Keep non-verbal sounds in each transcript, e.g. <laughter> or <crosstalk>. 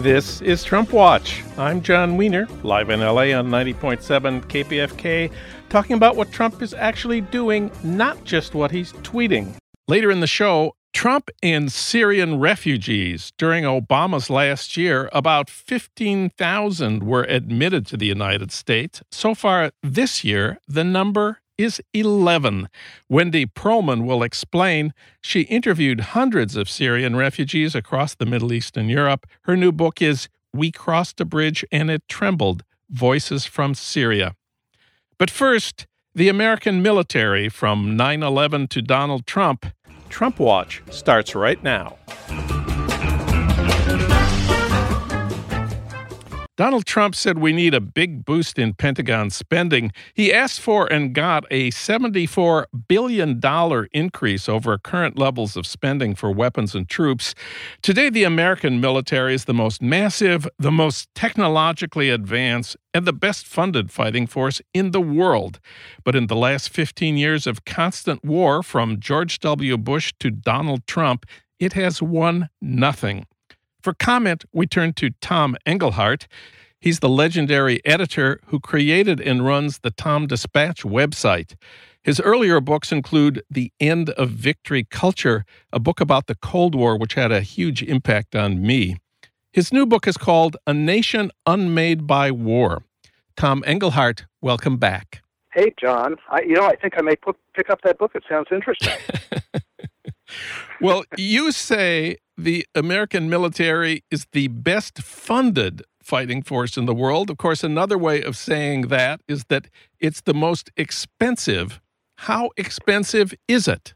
This is Trump Watch. I'm Jon Wiener, live in LA on 90.7 KPFK, talking about what Trump is actually doing, not just what he's tweeting. Later in the show, Trump and Syrian refugees. During Obama's last year, about 15,000 were admitted to the United States. So far this year, the number is 11. Wendy Pearlman will explain. She interviewed hundreds of Syrian refugees across the Middle East and Europe. Her new book is We Crossed a Bridge and It Trembled Voices from Syria. But first, the American military from 9 11 to Donald Trump. Trump Watch starts right now. Donald Trump said we need a big boost in Pentagon spending. He asked for and got a $74 billion increase over current levels of spending for weapons and troops. Today, the American military is the most massive, the most technologically advanced, and the best funded fighting force in the world. But in the last 15 years of constant war from George W. Bush to Donald Trump, it has won nothing. For comment, we turn to Tom Engelhardt. He's the legendary editor who created and runs the Tom Dispatch website. His earlier books include The End of Victory Culture, a book about the Cold War, which had a huge impact on me. His new book is called A Nation Unmade by War. Tom Engelhardt, welcome back. Hey, John. I, you know, I think I may put, pick up that book. It sounds interesting. <laughs> <laughs> well, you say the American military is the best funded fighting force in the world. Of course, another way of saying that is that it's the most expensive. How expensive is it?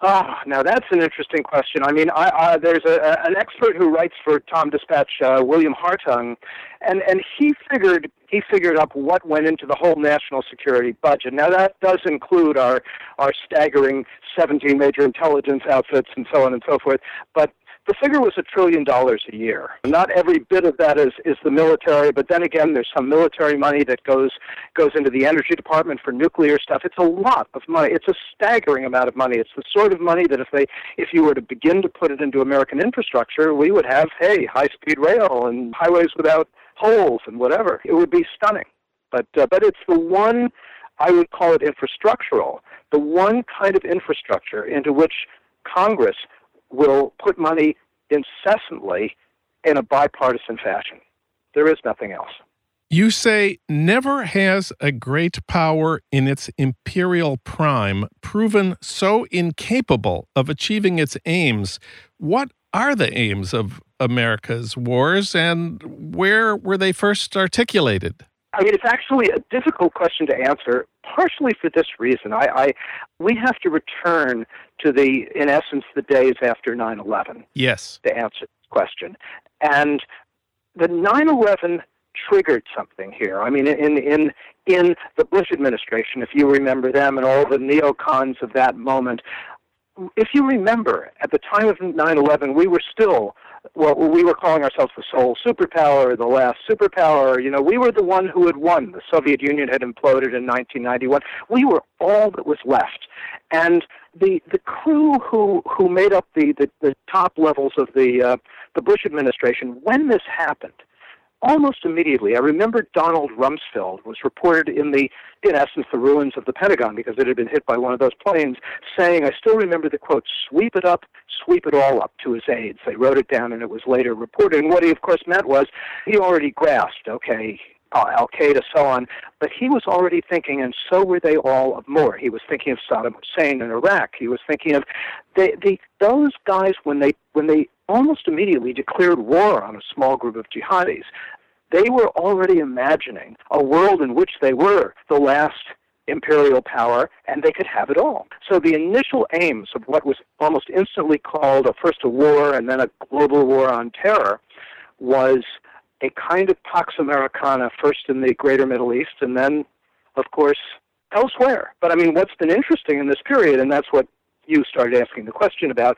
Ah, now that's an interesting question. I mean, I, I, there's a, an expert who writes for Tom Dispatch, uh, William Hartung, and and he figured he figured up what went into the whole national security budget. Now that does include our our staggering 17 major intelligence outfits and so on and so forth. But the figure was a trillion dollars a year. Not every bit of that is, is the military, but then again, there's some military money that goes goes into the energy department for nuclear stuff. It's a lot of money. It's a staggering amount of money. It's the sort of money that if they if you were to begin to put it into American infrastructure, we would have hey high speed rail and highways without holes and whatever. It would be stunning. But uh, but it's the one I would call it infrastructural, the one kind of infrastructure into which Congress will put money incessantly in a bipartisan fashion. There is nothing else. You say never has a great power in its imperial prime proven so incapable of achieving its aims. What are the aims of America's wars and where were they first articulated? I mean, it's actually a difficult question to answer, partially for this reason. I, I we have to return to the, in essence, the days after 9/11. Yes. To answer this question, and the 9/11 triggered something here. I mean, in in in the Bush administration, if you remember them and all the neocons of that moment, if you remember, at the time of 9/11, we were still well, we were calling ourselves the sole superpower, the last superpower. You know, we were the one who had won. The Soviet Union had imploded in 1991. We were all that was left, and the the crew who who made up the the, the top levels of the uh, the Bush administration when this happened almost immediately. I remember Donald Rumsfeld was reported in the, in essence, the ruins of the Pentagon because it had been hit by one of those planes, saying, I still remember the quote, sweep it up, sweep it all up to his aides. They wrote it down and it was later reported. And what he, of course, meant was he already grasped, okay, uh, Al Qaeda, so on. But he was already thinking, and so were they all, of more. He was thinking of Saddam Hussein in Iraq. He was thinking of the, the those guys when they when they almost immediately declared war on a small group of jihadis. They were already imagining a world in which they were the last imperial power and they could have it all. So the initial aims of what was almost instantly called a first a war and then a global war on terror was a kind of Pax Americana, first in the greater Middle East and then, of course, elsewhere. But I mean, what's been interesting in this period, and that's what you started asking the question about,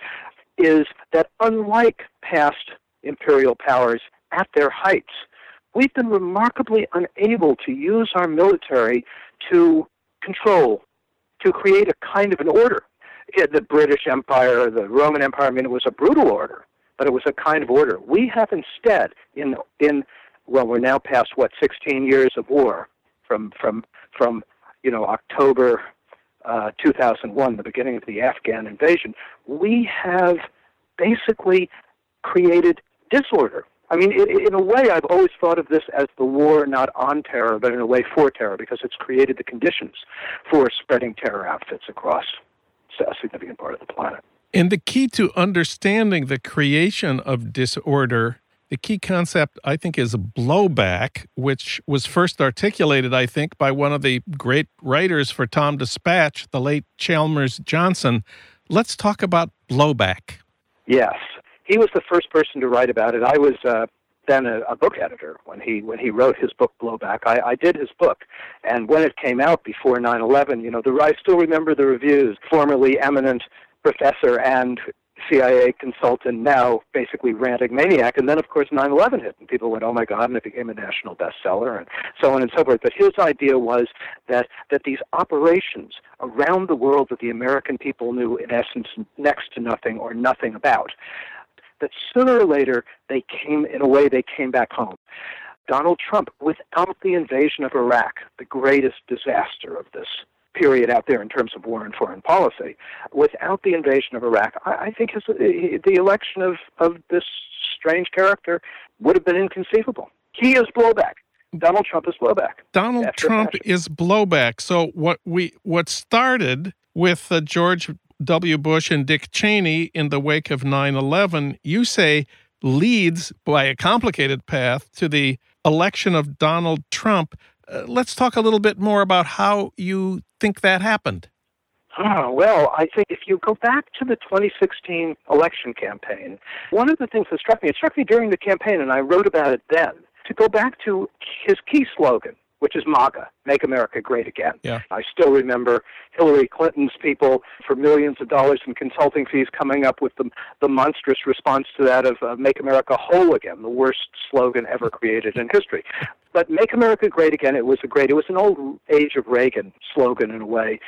is that unlike past imperial powers at their heights, we've been remarkably unable to use our military to control, to create a kind of an order. The British Empire, the Roman Empire, I mean, it was a brutal order. But it was a kind of order. We have instead, in in well, we're now past what 16 years of war from from from you know October uh, 2001, the beginning of the Afghan invasion. We have basically created disorder. I mean, in a way, I've always thought of this as the war not on terror, but in a way for terror, because it's created the conditions for spreading terror outfits across a significant part of the planet. And the key to understanding the creation of disorder, the key concept, I think, is blowback, which was first articulated, I think, by one of the great writers for Tom Dispatch, the late Chalmers Johnson. Let's talk about blowback. Yes he was the first person to write about it. I was uh, then a, a book editor when he when he wrote his book Blowback. I, I did his book, and when it came out before 9/11, you know, the I still remember the reviews. Formerly eminent professor and CIA consultant, now basically ranting maniac. And then, of course, 9 11 hit, and people went, oh my God, and it became a national bestseller, and so on and so forth. But his idea was that, that these operations around the world that the American people knew, in essence, next to nothing or nothing about, that sooner or later they came, in a way, they came back home. Donald Trump, without the invasion of Iraq, the greatest disaster of this period out there in terms of war and foreign policy, without the invasion of Iraq, I, I think his, the election of, of this strange character would have been inconceivable. He is blowback. Donald Trump is blowback. Donald Trump is blowback. So what we what started with uh, George W. Bush and Dick Cheney in the wake of 9 11, you say leads by a complicated path to the election of Donald Trump. Uh, let's talk a little bit more about how you think that happened. Oh, well, I think if you go back to the 2016 election campaign, one of the things that struck me, it struck me during the campaign, and I wrote about it then, to go back to his key slogan, which is MAGA, Make America Great Again. Yeah. I still remember Hillary Clinton's people for millions of dollars in consulting fees coming up with the, the monstrous response to that of uh, Make America Whole Again, the worst slogan ever created in history. But Make America Great Again, it was a great, it was an old age of Reagan slogan in a way.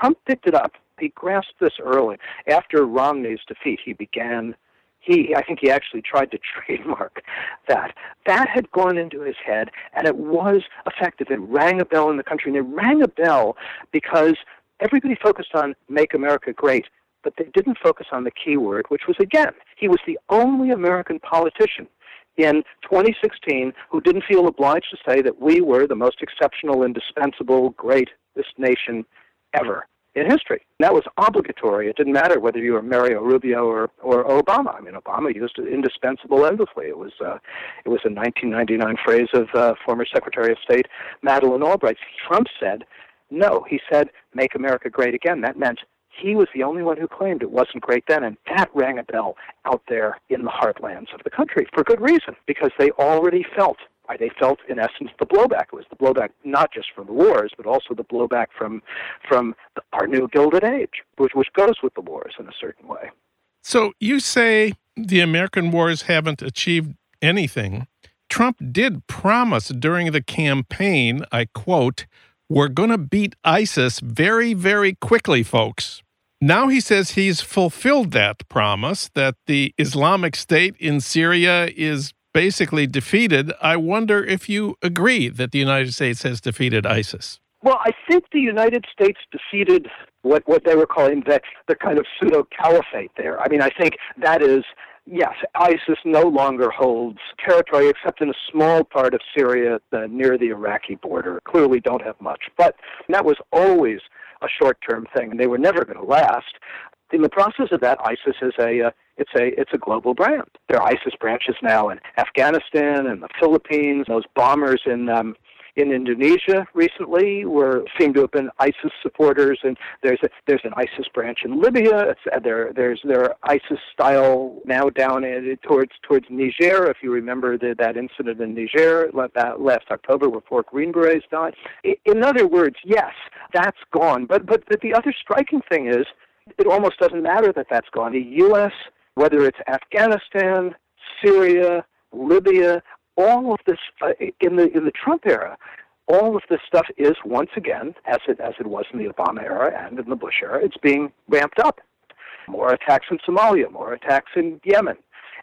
Trump picked it up. He grasped this early. After Romney's defeat, he began he I think he actually tried to <laughs> trademark that. That had gone into his head and it was effective. It rang a bell in the country and it rang a bell because everybody focused on make America great, but they didn't focus on the key word, which was again, he was the only American politician in 2016 who didn't feel obliged to say that we were the most exceptional, indispensable, greatest nation ever in history. That was obligatory. It didn't matter whether you were Marco Rubio or, or Obama. I mean, Obama used indispensable endlessly. It was uh, it was a 1999 phrase of uh, former Secretary of State Madeleine Albright. Trump said, no. He said, "Make America Great Again." That meant he was the only one who claimed it wasn't great then, and that rang a bell out there in the heartlands of the country for good reason, because they already felt they felt, in essence, the blowback. It was the blowback not just from the wars, but also the blowback from from the, our new Gilded Age, which which goes with the wars in a certain way. So you say the American wars haven't achieved anything. Trump did promise during the campaign, I quote, "We're going to beat ISIS very, very quickly, folks." Now he says he's fulfilled that promise that the Islamic State in Syria is basically defeated. I wonder if you agree that the United States has defeated ISIS. Well, I think the United States defeated what, what they were calling the, the kind of pseudo caliphate there. I mean, I think that is, yes, ISIS no longer holds territory except in a small part of Syria uh, near the Iraqi border. Clearly don't have much. But that was always a short term thing, and they were never going to last in the process of that, ISIS is a uh, it's a it's a global brand. There are ISIS branches now in Afghanistan and the Philippines. Those bombers in um, in Indonesia recently were seem to have been ISIS supporters, and there's a, there's an ISIS branch in Libya. Uh, there there's there are ISIS style now down in, towards towards Niger. If you remember the, that incident in Niger last October where four Green Berets died. In other words, yes, that's gone. But, but the other striking thing is it almost doesn't matter that that's gone. The U.S., whether it's Afghanistan, Syria, Libya, all of this uh, in the in the Trump era, all of this stuff is once again, as it as it was in the Obama era and in the Bush era, it's being ramped up. More attacks in Somalia, more attacks in Yemen,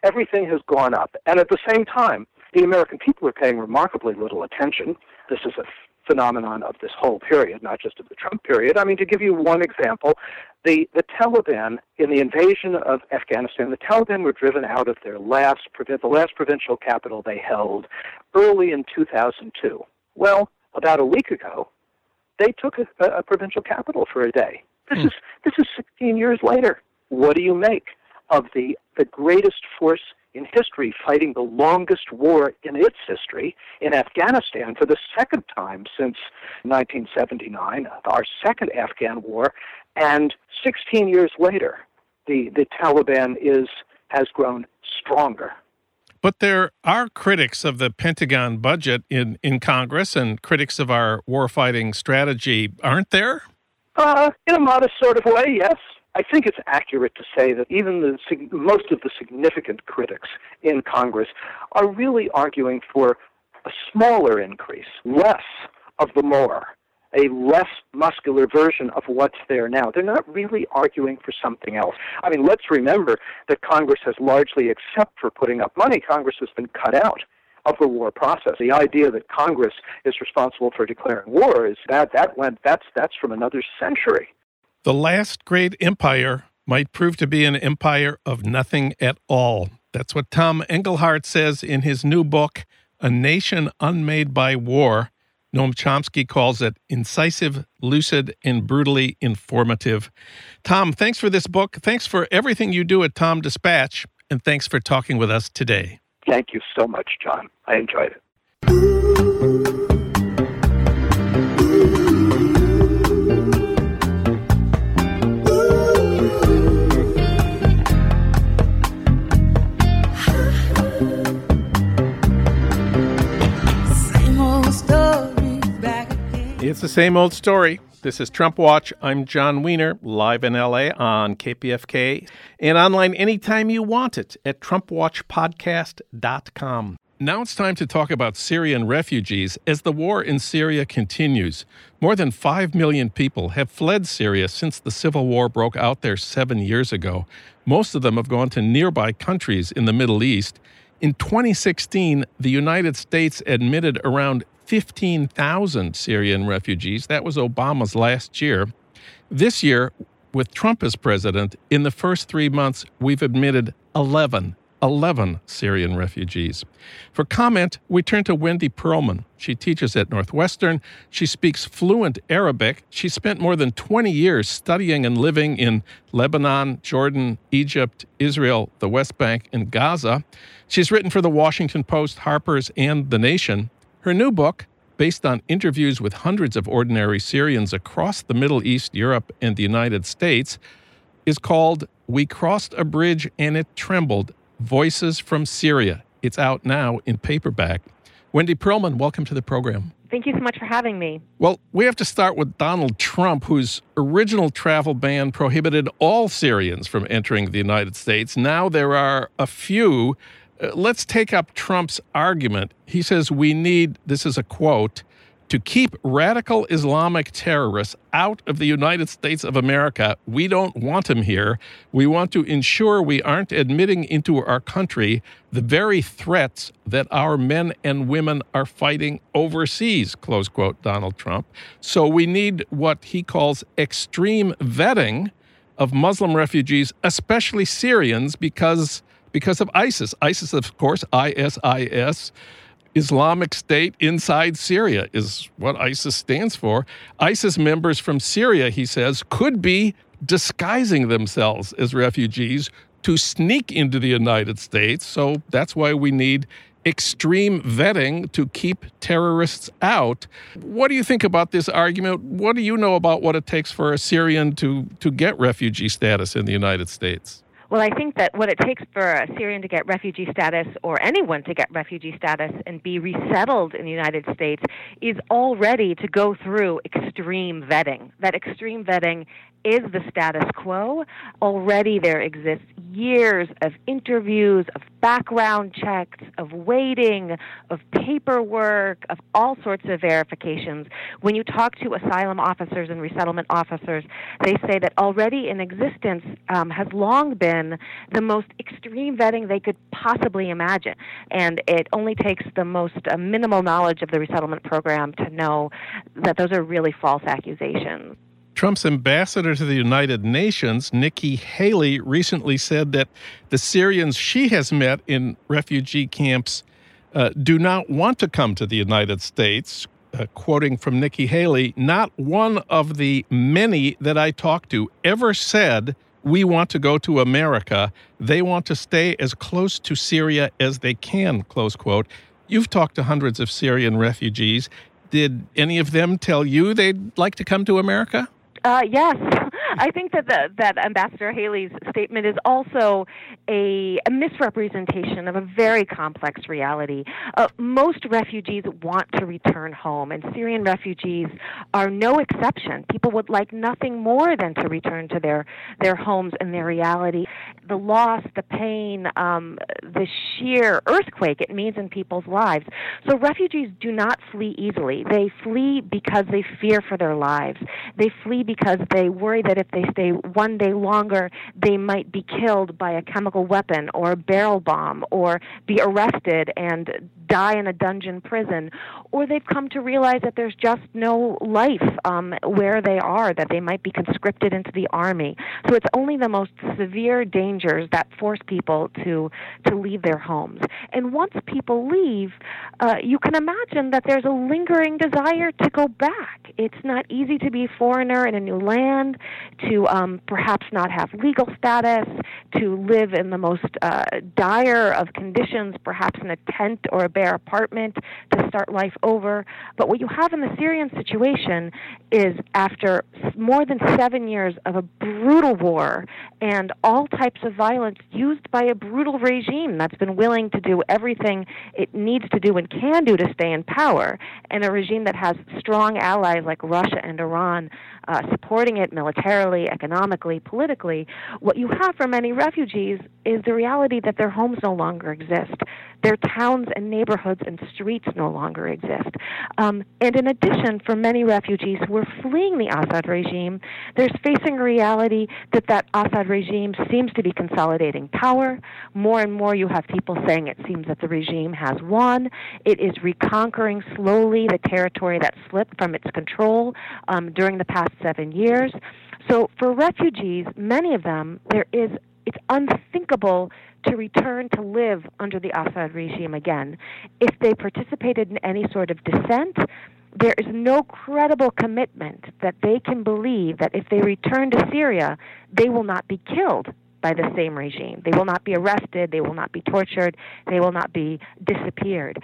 everything has gone up. And at the same time, the American people are paying remarkably little attention. This is a phenomenon of this whole period, not just of the Trump period. I mean, to give you one example, the, the Taliban, in the invasion of Afghanistan, the Taliban were driven out of their last, the last provincial capital they held early in 2002. Well, about a week ago, they took a, a provincial capital for a day. This hmm. is this is 16 years later. What do you make of the the greatest force in history fighting the longest war in its history in Afghanistan for the second time since 1979, our second Afghan war, and 16 years later, the, the Taliban is has grown stronger. But there are critics of the Pentagon budget in, in Congress and critics of our warfighting strategy, aren't there? Uh, in a modest sort of way, yes. I think it's accurate to say that even the most of the significant critics in Congress are really arguing for a smaller increase, less of the more, a less muscular version of what's there now. They're not really arguing for something else. I mean, let's remember that Congress has largely, except for putting up money, Congress has been cut out of the war process. The idea that Congress is responsible for declaring war is that that went that's that's from another century. The last great empire might prove to be an empire of nothing at all. That's what Tom Engelhardt says in his new book, A Nation Unmade by War. Noam Chomsky calls it incisive, lucid, and brutally informative. Tom, thanks for this book. Thanks for everything you do at Tom Dispatch. And thanks for talking with us today. Thank you so much, John. I enjoyed it. The same old story. This is Trump Watch. I'm Jon Wiener, live in LA on KPFK and online anytime you want it at TrumpWatchPodcast.com. Now it's time to talk about Syrian refugees as the war in Syria continues. More than 5 million people have fled Syria since the civil war broke out there seven years ago. Most of them have gone to nearby countries in the Middle East. In 2016, the United States admitted around 15,000 Syrian refugees. That was Obama's last year. This year, with Trump as president, in the first three months, we've admitted 11 11 Syrian refugees. For comment, we turn to Wendy Pearlman. She teaches at Northwestern. She speaks fluent Arabic. She spent more than 20 years studying and living in Lebanon, Jordan, Egypt, Israel, the West Bank, and Gaza. She's written for the Washington Post, Harper's, and The Nation. Her new book, based on interviews with hundreds of ordinary Syrians across the Middle East, Europe, and the United States, is called We Crossed a Bridge and It Trembled Voices from Syria. It's out now in paperback. Wendy Pearlman, welcome to the program. Thank you so much for having me. Well, we have to start with Donald Trump, whose original travel ban prohibited all Syrians from entering the United States. Now there are a few Uh, let's take up Trump's argument. He says we need, this is a quote, to keep radical Islamic terrorists out of the United States of America. We don't want them here. We want to ensure we aren't admitting into our country the very threats that our men and women are fighting overseas, close quote, Donald Trump. So we need what he calls extreme vetting of Muslim refugees, especially Syrians, because because of ISIS. ISIS, of course, ISIS, Islamic State inside Syria is what ISIS stands for. ISIS members from Syria, he says, could be disguising themselves as refugees to sneak into the United States. So that's why we need extreme vetting to keep terrorists out. What do you think about this argument? What do you know about what it takes for a Syrian to, to get refugee status in the United States? Well, I think that what it takes for a Syrian to get refugee status or anyone to get refugee status and be resettled in the United States is already to go through extreme vetting. That extreme vetting is the status quo. Already there exists years of interviews, of background checks, of waiting, of paperwork, of all sorts of verifications. When you talk to asylum officers and resettlement officers, they say that already in existence um, has long been the most extreme vetting they could possibly imagine. And it only takes the most uh, minimal knowledge of the resettlement program to know that those are really false accusations. Trump's ambassador to the United Nations, Nikki Haley, recently said that the Syrians she has met in refugee camps uh, do not want to come to the United States. Uh, quoting from Nikki Haley, not one of the many that I talked to ever said, We want to go to America. They want to stay as close to Syria as they can, close quote. You've talked to hundreds of Syrian refugees. Did any of them tell you they'd like to come to America? Uh, yes, <laughs> I think that the, that Ambassador Haley's statement is also a, a misrepresentation of a very complex reality. Uh, most refugees want to return home, and Syrian refugees are no exception. People would like nothing more than to return to their their homes and their reality. The loss, the pain, um, the sheer earthquake it means in people's lives. So refugees do not flee easily. They flee because they fear for their lives. They flee because they worry that if they stay one day longer, they might be killed by a chemical weapon or a barrel bomb or be arrested and die in a dungeon prison. Or they've come to realize that there's just no life um, where they are, that they might be conscripted into the army. So it's only the most severe dangers that force people to, to leave their homes. And once people leave, uh, you can imagine that there's a lingering desire to go back. It's not easy to be a foreigner in a new land, to um, perhaps not have legal status, to live in the most uh, dire of conditions, perhaps in a tent or a bare apartment, to start life over. But what you have in the Syrian situation is after more than seven years of a brutal war and all types of violence used by a brutal regime that's been willing to do everything it needs to do and can do to stay in power, and a regime that has strong allies like Russia and Iran uh, supporting it militarily, economically, politically, what you have for many refugees is the reality that their homes no longer exist. Their towns and neighborhoods and streets no longer exist. Um, and in addition, for many refugees who are fleeing the Assad regime, there's facing a reality that that Assad regime seems to be consolidating power. More and more, you have people saying it seems that the regime has won. It is reconquering slowly the territory that slipped from its control um, during the past seven years. So for refugees, many of them, there is it's unthinkable to return to live under the Assad regime again. If they participated in any sort of dissent, there is no credible commitment that they can believe that if they return to Syria, they will not be killed by the same regime. They will not be arrested, they will not be tortured, they will not be disappeared.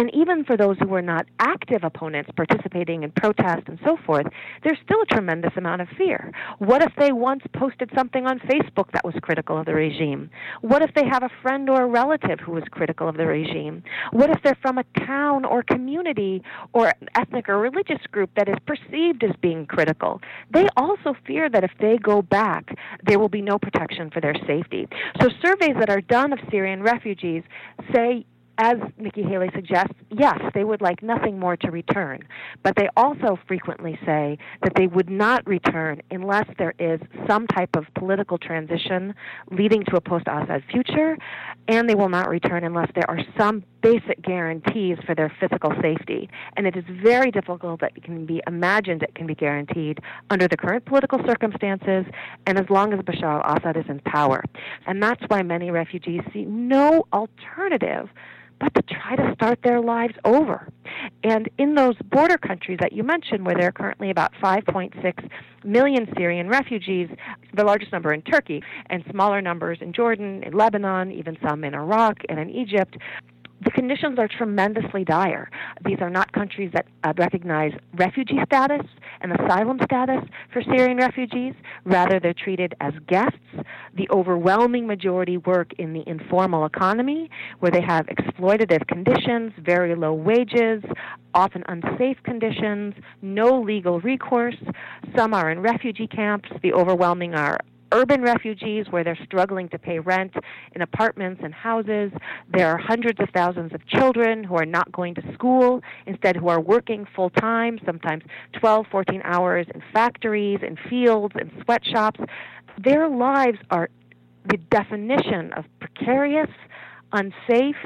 And even for those who were not active opponents participating in protest and so forth, there's still a tremendous amount of fear. What if they once posted something on Facebook that was critical of the regime? What if they have a friend or a relative who is critical of the regime? What if they're from a town or community or ethnic or religious group that is perceived as being critical? They also fear that if they go back, there will be no protection for their safety. So surveys that are done of Syrian refugees say as Nikki Haley suggests, yes, they would like nothing more to return. But they also frequently say that they would not return unless there is some type of political transition leading to a post Assad future, and they will not return unless there are some basic guarantees for their physical safety. And it is very difficult that it can be imagined it can be guaranteed under the current political circumstances and as long as Bashar al Assad is in power. And that's why many refugees see no alternative but to try to start their lives over. And in those border countries that you mentioned, where there are currently about 5.6 million Syrian refugees, the largest number in Turkey, and smaller numbers in Jordan, in Lebanon, even some in Iraq and in Egypt, the conditions are tremendously dire. These are not countries that uh, recognize refugee status and asylum status for Syrian refugees. Rather, they're treated as guests. The overwhelming majority work in the informal economy, where they have exploitative conditions, very low wages, often unsafe conditions, no legal recourse. Some are in refugee camps. The overwhelming are urban refugees where they're struggling to pay rent in apartments and houses. There are hundreds of thousands of children who are not going to school, instead, who are working full time, sometimes 12, 14 hours in factories, in fields, in sweatshops. Their lives are the definition of precarious, unsafe.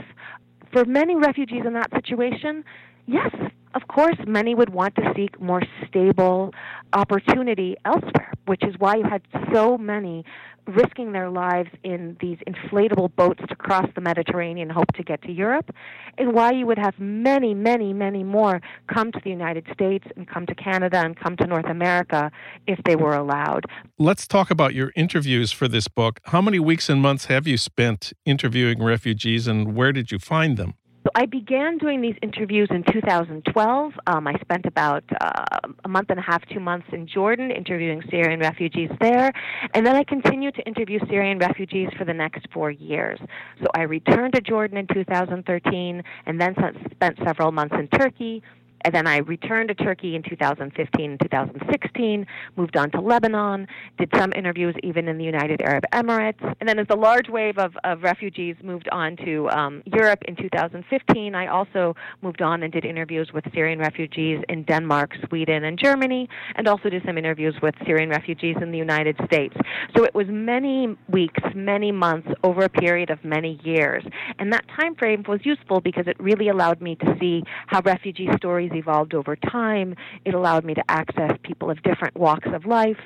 For many refugees in that situation, yes, of course, many would want to seek more stable opportunity elsewhere, which is why you had so many risking their lives in these inflatable boats to cross the Mediterranean, hope to get to Europe, and why you would have many, many, many more come to the United States and come to Canada and come to North America if they were allowed. Let's talk about your interviews for this book. How many weeks and months have you spent interviewing refugees, and where did you find them? So I began doing these interviews in 2012. Um, I spent about uh, a month and a half, two months in Jordan interviewing Syrian refugees there, and then I continued to interview Syrian refugees for the next four years. So I returned to Jordan in 2013, and then spent several months in Turkey, and then I returned to Turkey in 2015 and 2016, moved on to Lebanon, did some interviews even in the United Arab Emirates. And then as the large wave of, of refugees moved on to um, Europe in 2015, I also moved on and did interviews with Syrian refugees in Denmark, Sweden, and Germany, and also did some interviews with Syrian refugees in the United States. So it was many weeks, many months over a period of many years. And that time frame was useful because it really allowed me to see how refugee stories evolved over time. It allowed me to access people of different walks of life.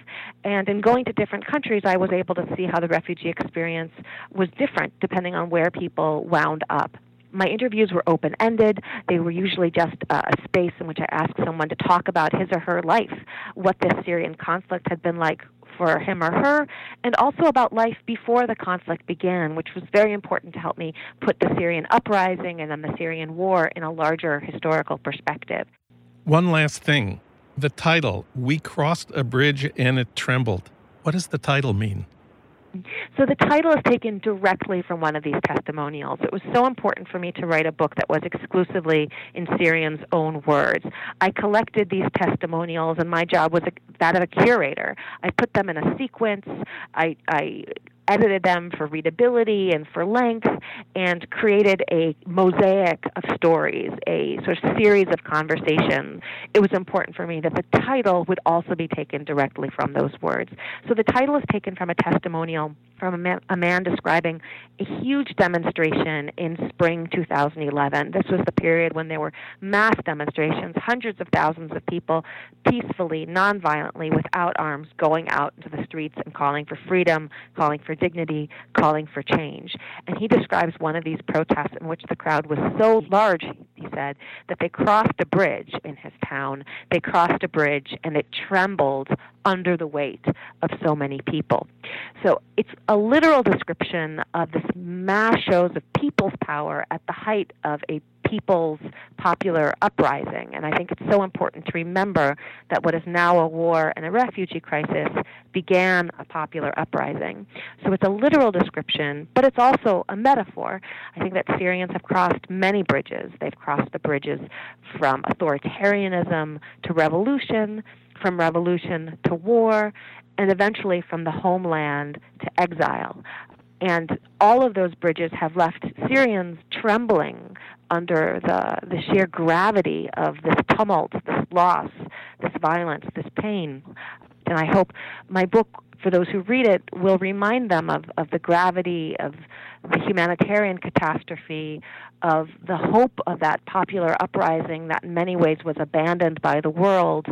And in going to different countries, I was able to see how the refugee experience was different depending on where people wound up my interviews were open ended. They were usually just uh, a space in which I asked someone to talk about his or her life, what this Syrian conflict had been like for him or her, and also about life before the conflict began, which was very important to help me put the Syrian uprising and then the Syrian war in a larger historical perspective. One last thing the title, We Crossed a Bridge and It Trembled. What does the title mean? So the title is taken directly from one of these testimonials. It was so important for me to write a book that was exclusively in Syrian's own words. I collected these testimonials, and my job was that of a curator. I put them in a sequence. I, I edited them for readability and for length, and created a mosaic of stories, a sort of series of conversations. It was important for me that the title would also be taken directly from those words. So the title is taken from a testimonial from a man, a man, describing a huge demonstration in spring 2011. This was the period when there were mass demonstrations, hundreds of thousands of people peacefully, nonviolently, without arms, going out into the streets and calling for freedom, calling for dignity, calling for change. And he describes one of these protests in which the crowd was so large, he said, that they crossed a bridge in his town. They crossed a bridge and it trembled under the weight of so many people. So it's a literal description of this mass shows of people's power at the height of a people's popular uprising. And I think it's so important to remember that what is now a war and a refugee crisis began a popular uprising. So it's a literal description, but it's also a metaphor. I think that Syrians have crossed many bridges. They've crossed the bridges from authoritarianism to revolution, from revolution to war, and eventually from the homeland to exile. And all of those bridges have left Syrians trembling under the, the sheer gravity of this tumult, this loss, this violence, this pain. And I hope my book, for those who read it, will remind them of, of the gravity of the humanitarian catastrophe, of the hope of that popular uprising that in many ways was abandoned by the world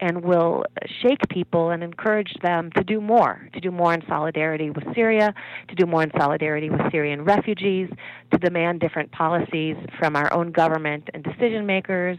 and will shake people and encourage them to do more, to do more in solidarity with Syria, to do more in solidarity with Syrian refugees, to demand different policies from our own government and decision makers,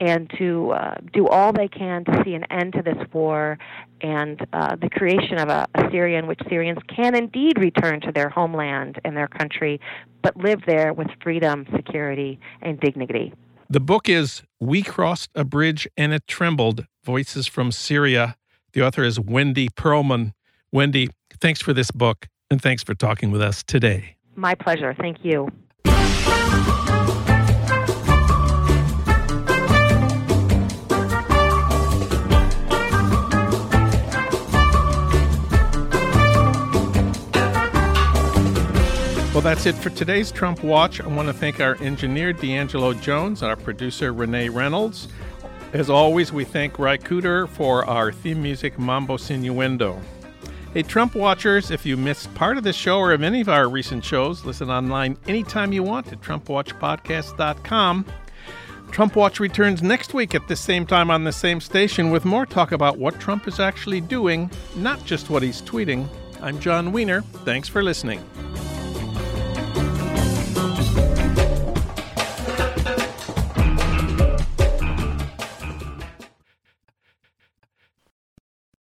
and to uh, do all they can to see an end to this war and uh, the creation of a, a Syria in which Syrians can indeed return to their homeland and and their country, but live there with freedom, security, and dignity. The book is We Crossed a Bridge and It Trembled Voices from Syria. The author is Wendy Pearlman. Wendy, thanks for this book and thanks for talking with us today. My pleasure. Thank you. That's it for today's Trump Watch. I want to thank our engineer, D'Angelo Jones, and our producer, Renee Reynolds. As always, we thank Cooder for our theme music, Mambo Sinuendo. Hey, Trump Watchers, if you missed part of this show or of any of our recent shows, listen online anytime you want at TrumpWatchPodcast.com. Trump Watch returns next week at the same time on the same station with more talk about what Trump is actually doing, not just what he's tweeting. I'm Jon Wiener. Thanks for listening.